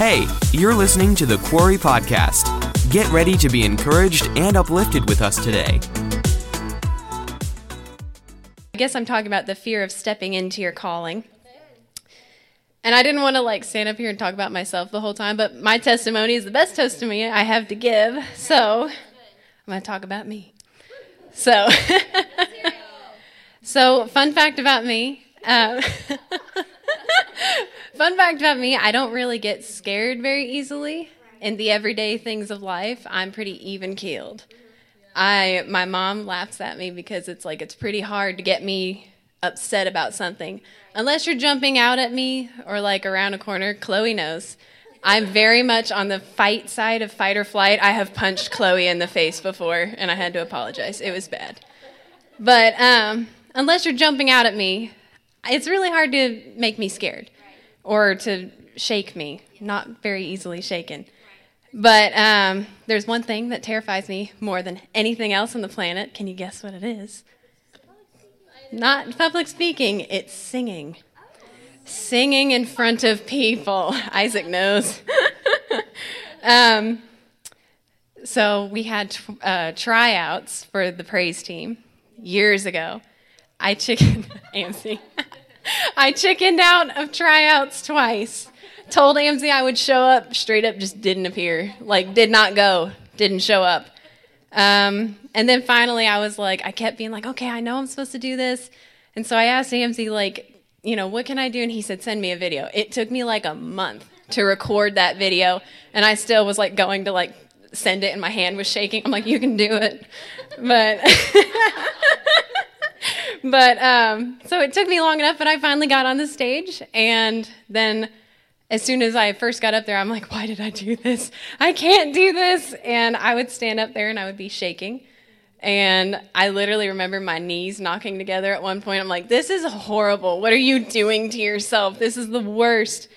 Hey, you're listening to the Quarry Podcast. Get ready to be encouraged and uplifted with us today. I guess I'm talking about the fear of stepping into your calling. And I didn't want to like stand up here and talk about myself the whole time, but my testimony is the best testimony I have to give. So I'm going to talk about me. So, so fun fact about me. Um, fun fact about me: I don't really get scared very easily in the everyday things of life. I'm pretty even keeled. I my mom laughs at me because it's like it's pretty hard to get me upset about something unless you're jumping out at me or like around a corner. Chloe knows. I'm very much on the fight side of fight or flight. I have punched Chloe in the face before and I had to apologize. It was bad. But um, unless you're jumping out at me, it's really hard to make me scared or to shake me. Not very easily shaken. But um, there's one thing that terrifies me more than anything else on the planet. Can you guess what it is? Not public speaking, it's singing. Singing in front of people. Isaac knows. um, so we had uh, tryouts for the praise team years ago. I chicken AMC. I chickened out of tryouts twice. Told AMC I would show up, straight up just didn't appear. Like did not go, didn't show up. Um, and then finally I was like, I kept being like, okay, I know I'm supposed to do this. And so I asked AMC like, you know, what can I do? And he said, send me a video. It took me like a month to record that video, and I still was like going to like send it, and my hand was shaking. I'm like, you can do it, but. but um, so it took me long enough, but I finally got on the stage, and then as soon as I first got up there, I'm like, why did I do this? I can't do this. And I would stand up there and I would be shaking. And I literally remember my knees knocking together at one point. I'm like, this is horrible. What are you doing to yourself? This is the worst.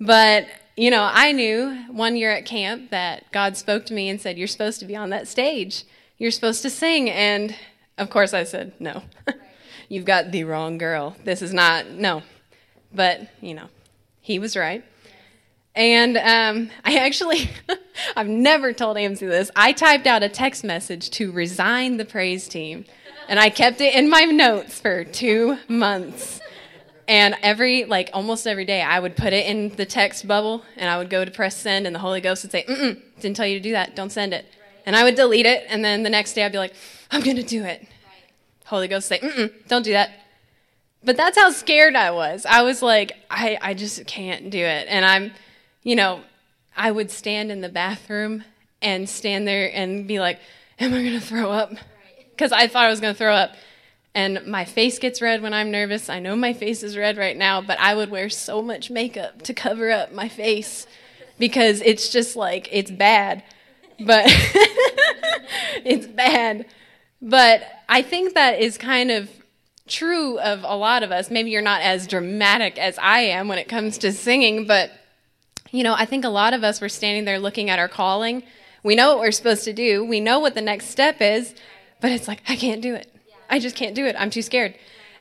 But, you know, I knew one year at camp that God spoke to me and said, You're supposed to be on that stage. You're supposed to sing. And of course, I said, No. You've got the wrong girl. This is not, no. But, you know, he was right. And um, I actually, I've never told AMC this. I typed out a text message to resign the praise team, and I kept it in my notes for two months. And every, like almost every day, I would put it in the text bubble, and I would go to press send, and the Holy Ghost would say, "Mm, didn't tell you to do that. Don't send it." And I would delete it, and then the next day I'd be like, "I'm gonna do it." Holy Ghost say, Mm-mm, "Don't do that." But that's how scared I was. I was like, I, I just can't do it. And I'm, you know, I would stand in the bathroom and stand there and be like, Am I going to throw up? Because I thought I was going to throw up. And my face gets red when I'm nervous. I know my face is red right now, but I would wear so much makeup to cover up my face because it's just like, it's bad. But it's bad. But I think that is kind of true of a lot of us. Maybe you're not as dramatic as I am when it comes to singing, but you know, I think a lot of us were standing there looking at our calling. We know what we're supposed to do. We know what the next step is, but it's like I can't do it. I just can't do it. I'm too scared.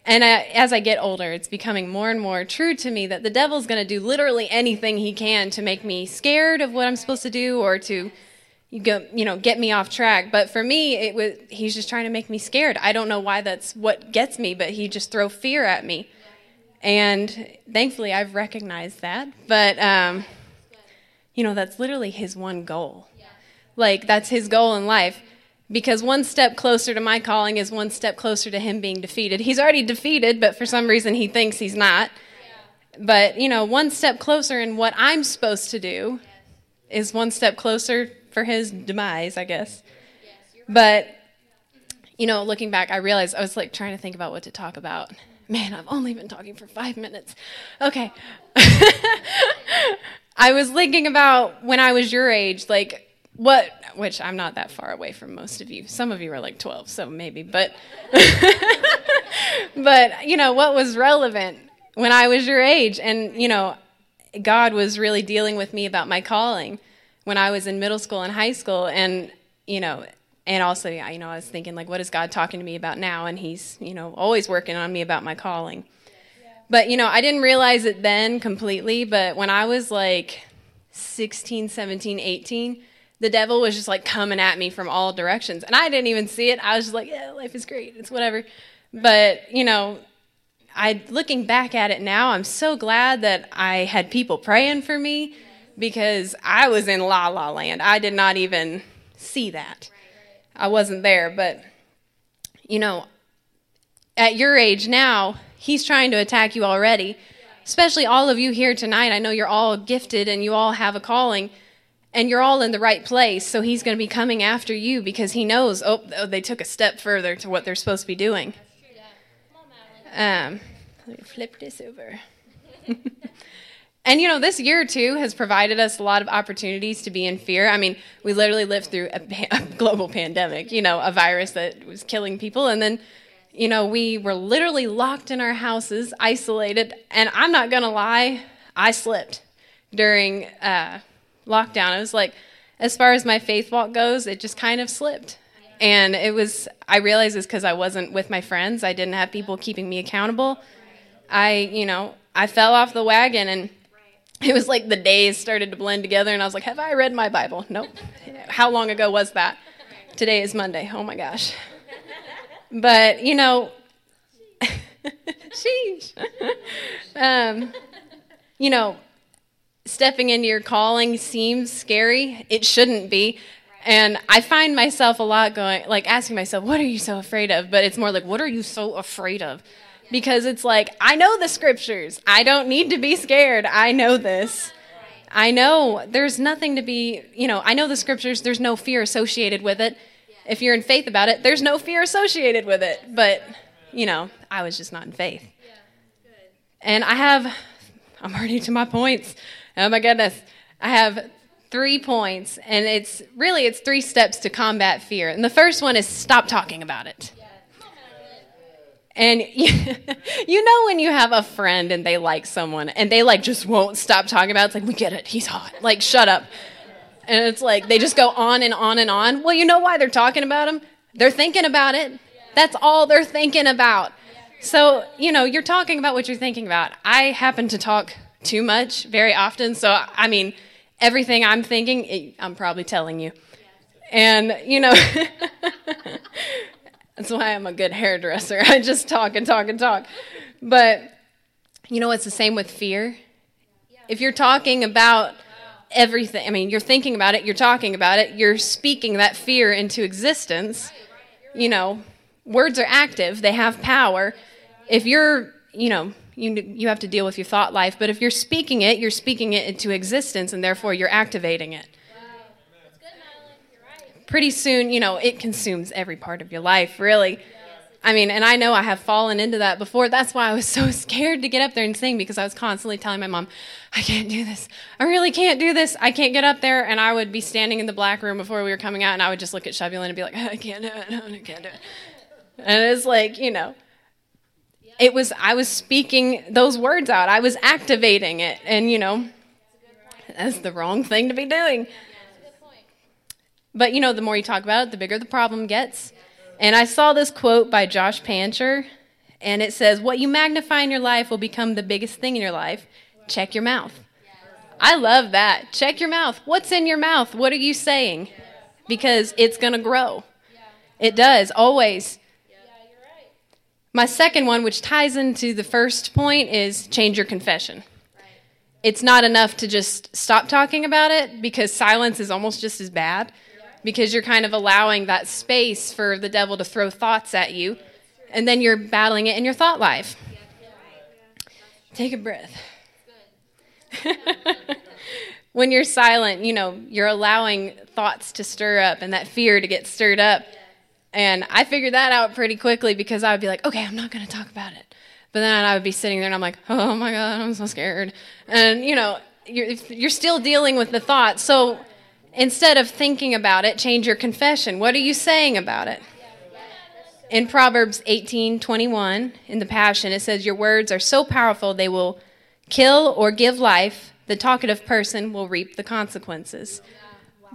And I, as I get older, it's becoming more and more true to me that the devil's going to do literally anything he can to make me scared of what I'm supposed to do or to you go, you know, get me off track. But for me, it was he's just trying to make me scared. I don't know why that's what gets me, but he just throw fear at me. And thankfully, I've recognized that. But um, you know, that's literally his one goal. Like that's his goal in life. Because one step closer to my calling is one step closer to him being defeated. He's already defeated, but for some reason he thinks he's not. But, you know, one step closer in what I'm supposed to do is one step closer for his demise, I guess. But you know, looking back, I realized I was like trying to think about what to talk about. Man, I've only been talking for five minutes. Okay. I was thinking about when I was your age, like what, which I'm not that far away from most of you. Some of you are like 12, so maybe, but, but, you know, what was relevant when I was your age? And, you know, God was really dealing with me about my calling when I was in middle school and high school, and you know, and also, you know, I was thinking like, what is God talking to me about now? And He's, you know, always working on me about my calling. But you know, I didn't realize it then completely. But when I was like 16, 17, 18, the devil was just like coming at me from all directions. And I didn't even see it. I was just like, yeah, life is great. It's whatever. But, you know, I looking back at it now, I'm so glad that I had people praying for me because I was in la la land. I did not even see that. I wasn't there, but you know, at your age now, he's trying to attack you already. Especially all of you here tonight. I know you're all gifted and you all have a calling and you're all in the right place. So he's going to be coming after you because he knows, oh, oh, they took a step further to what they're supposed to be doing. Um, let me flip this over. and you know, this year too has provided us a lot of opportunities to be in fear. I mean, we literally lived through a, a global pandemic, you know, a virus that was killing people, and then you know, we were literally locked in our houses, isolated. And I'm not going to lie, I slipped during uh, lockdown. It was like, as far as my faith walk goes, it just kind of slipped. And it was, I realized it's because I wasn't with my friends. I didn't have people keeping me accountable. I, you know, I fell off the wagon and it was like the days started to blend together and I was like, have I read my Bible? Nope. How long ago was that? Today is Monday. Oh my gosh. But, you know, sheesh. um, you know, stepping into your calling seems scary. It shouldn't be. And I find myself a lot going, like asking myself, what are you so afraid of? But it's more like, what are you so afraid of? Because it's like, I know the scriptures. I don't need to be scared. I know this. I know there's nothing to be, you know, I know the scriptures. There's no fear associated with it if you're in faith about it, there's no fear associated with it. But, you know, I was just not in faith. And I have, I'm already to my points. Oh my goodness. I have three points, and it's really it's three steps to combat fear. And the first one is stop talking about it. And you, know when you have a friend and they like someone and they like just won't stop talking about it, it's like we get it, he's hot. Like shut up. And it's like they just go on and on and on. Well, you know why they're talking about him? They're thinking about it. That's all they're thinking about. So, you know, you're talking about what you're thinking about. I happen to talk too much very often. So, I mean, everything I'm thinking, I'm probably telling you. And, you know, that's why I'm a good hairdresser. I just talk and talk and talk. But, you know, it's the same with fear. If you're talking about everything. I mean, you're thinking about it, you're talking about it, you're speaking that fear into existence. You know, words are active, they have power. If you're, you know, you, you have to deal with your thought life, but if you're speaking it, you're speaking it into existence, and therefore you're activating it. Pretty soon, you know, it consumes every part of your life, really. I mean, and I know I have fallen into that before. That's why I was so scared to get up there and sing because I was constantly telling my mom, I can't do this. I really can't do this. I can't get up there. And I would be standing in the black room before we were coming out and I would just look at Chevy and be like, I can't do it. I can't do it. And it's like, you know, it was, I was speaking those words out. I was activating it. And, you know, that's the wrong thing to be doing. But, you know, the more you talk about it, the bigger the problem gets. And I saw this quote by Josh Pancher, and it says, What you magnify in your life will become the biggest thing in your life. Check your mouth. I love that. Check your mouth. What's in your mouth? What are you saying? Because it's going to grow. It does, always. My second one, which ties into the first point, is change your confession. It's not enough to just stop talking about it because silence is almost just as bad because you're kind of allowing that space for the devil to throw thoughts at you, and then you're battling it in your thought life. Take a breath. when you're silent, you know, you're allowing thoughts to stir up and that fear to get stirred up. And I figured that out pretty quickly because I would be like, okay, I'm not going to talk about it. But then I would be sitting there and I'm like, oh my God, I'm so scared. And, you know, you're, you're still dealing with the thoughts. So Instead of thinking about it, change your confession. What are you saying about it? In Proverbs 18:21, in the Passion, it says, "Your words are so powerful they will kill or give life. The talkative person will reap the consequences."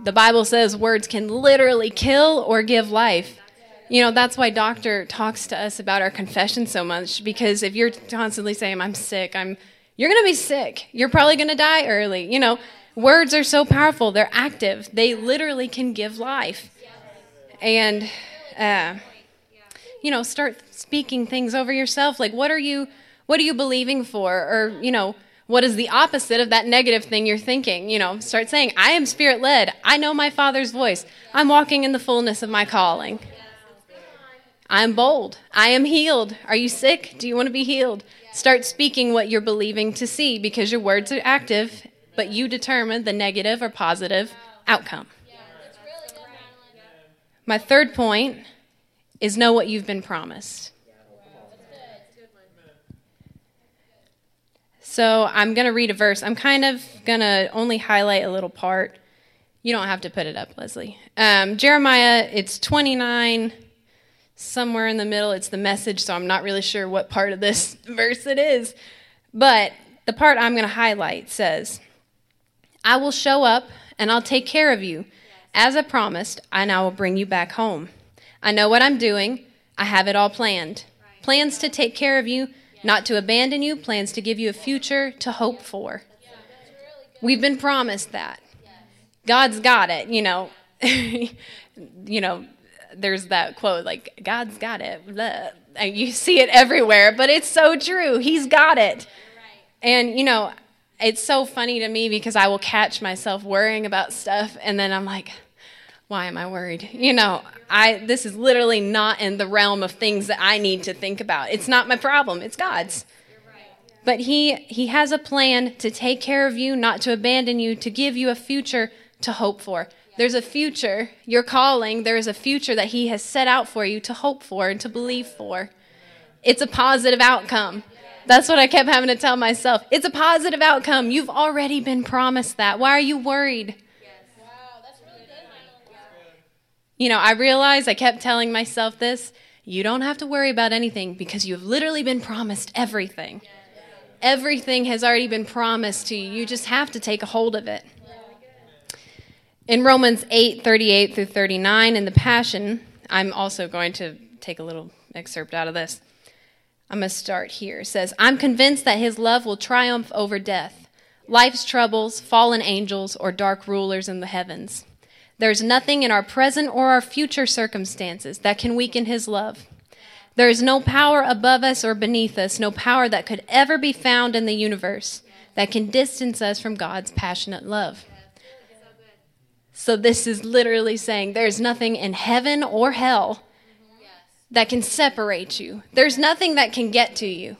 The Bible says words can literally kill or give life. You know, that's why doctor talks to us about our confession so much because if you're constantly saying I'm sick, I'm you're going to be sick. You're probably going to die early. You know, Words are so powerful, they're active, they literally can give life. And, uh, you know, start speaking things over yourself. Like, what are you, what are you believing for? Or, you know, what is the opposite of that negative thing you're thinking? You know, start saying, I am spirit led. I know my Father's voice. I'm walking in the fullness of my calling. I'm bold. I am healed. Are you sick? Do you want to be healed? Start speaking what you're believing to see because your words are active, but you determine the negative or positive outcome. My third point is know what you've been promised. So I'm going to read a verse. I'm kind of going to only highlight a little part. You don't have to put it up, Leslie. Um, Jeremiah, it's 29, somewhere in the middle. It's the message, so I'm not really sure what part of this verse it is. But the part I'm going to highlight says, I will show up and I'll take care of you. As I promised, and I will bring you back home. I know what I'm doing. I have it all planned. Plans to take care of you, not to abandon you, plans to give you a future to hope for. We've been promised that. God's got it, you know. you know, there's that quote like God's got it. You see it everywhere, but it's so true. He's got it. And you know, it's so funny to me because I will catch myself worrying about stuff and then I'm like, why am I worried? You know, I this is literally not in the realm of things that I need to think about. It's not my problem, it's God's. But he he has a plan to take care of you, not to abandon you, to give you a future to hope for. There's a future, your calling, there is a future that he has set out for you to hope for and to believe for. It's a positive outcome. That's what I kept having to tell myself. It's a positive outcome. You've already been promised that. Why are you worried? You know, I realized I kept telling myself this you don't have to worry about anything because you've literally been promised everything. Everything has already been promised to you. You just have to take a hold of it. In Romans 8 38 through 39, in the Passion, I'm also going to take a little excerpt out of this. I'm going to start here. It says, I'm convinced that his love will triumph over death, life's troubles, fallen angels, or dark rulers in the heavens. There's nothing in our present or our future circumstances that can weaken his love. There is no power above us or beneath us, no power that could ever be found in the universe that can distance us from God's passionate love. So, this is literally saying there's nothing in heaven or hell that can separate you. There's nothing that can get to you.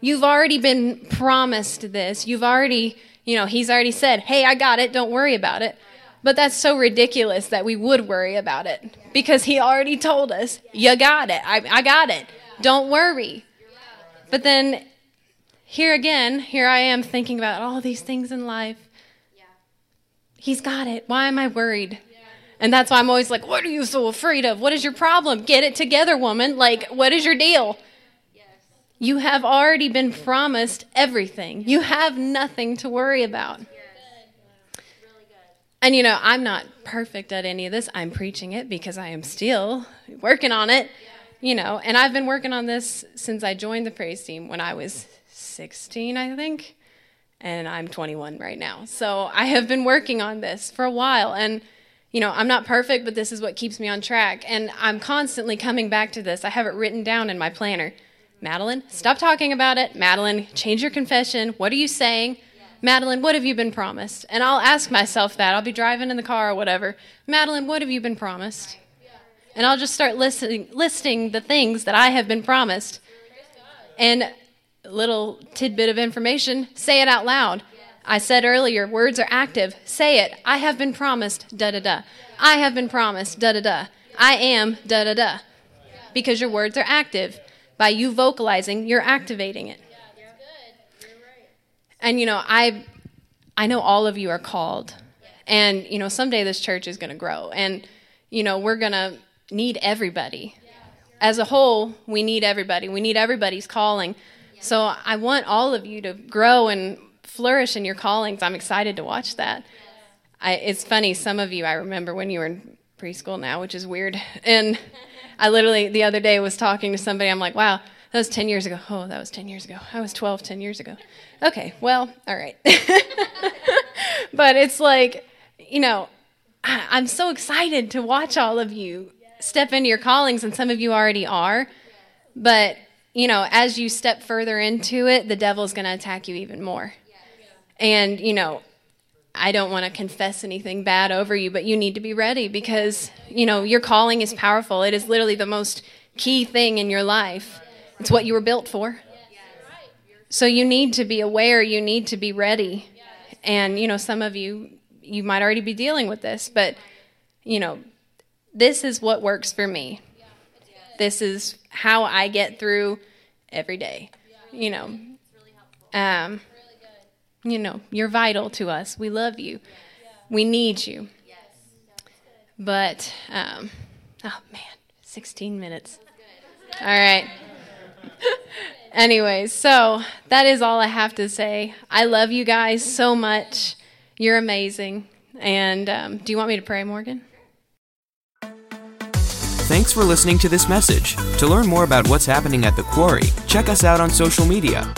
You've already been promised this. You've already, you know, he's already said, hey, I got it. Don't worry about it. But that's so ridiculous that we would worry about it because he already told us, you got it. I, I got it. Don't worry. But then here again, here I am thinking about all these things in life. He's got it. Why am I worried? And that's why I'm always like, what are you so afraid of? What is your problem? Get it together, woman. Like, what is your deal? You have already been promised everything. You have nothing to worry about. And you know, I'm not perfect at any of this. I'm preaching it because I am still working on it. You know, and I've been working on this since I joined the praise team when I was 16, I think. And I'm 21 right now. So I have been working on this for a while. And, you know, I'm not perfect, but this is what keeps me on track. And I'm constantly coming back to this. I have it written down in my planner. Madelyn, stop talking about it. Madelyn, change your confession. What are you saying? Madelyn, what have you been promised? And I'll ask myself that. I'll be driving in the car or whatever. Madelyn, what have you been promised? And I'll just start listing, listing the things that I have been promised. And little tidbit of information say it out loud. I said earlier, words are active. Say it. I have been promised, da da da. I have been promised, da da da. I am, da da da. Because your words are active. By you vocalizing, you're activating it. And you know, I I know all of you are called. And you know, someday this church is going to grow and you know, we're going to need everybody. As a whole, we need everybody. We need everybody's calling. So I want all of you to grow and flourish in your callings. I'm excited to watch that. I, it's funny, some of you I remember when you were in preschool now, which is weird. And I literally the other day was talking to somebody. I'm like, wow, that was 10 years ago. Oh, that was 10 years ago. I was 12 10 years ago. Okay, well, all right. but it's like, you know, I, I'm so excited to watch all of you step into your callings, and some of you already are. But, you know, as you step further into it, the devil's going to attack you even more. And, you know, I don't want to confess anything bad over you, but you need to be ready because, you know, your calling is powerful. It is literally the most key thing in your life. It's what you were built for. So you need to be aware, you need to be ready. And, you know, some of you, you might already be dealing with this, but, you know, this is what works for me. This is how I get through every day. You know, um, you know, you're vital to us. We love you. We need you. But, um, oh man, 16 minutes. All right. Anyways, so that is all I have to say. I love you guys so much. You're amazing. And um, do you want me to pray, Morgan? Thanks for listening to this message. To learn more about what's happening at the Quarry, check us out on social media.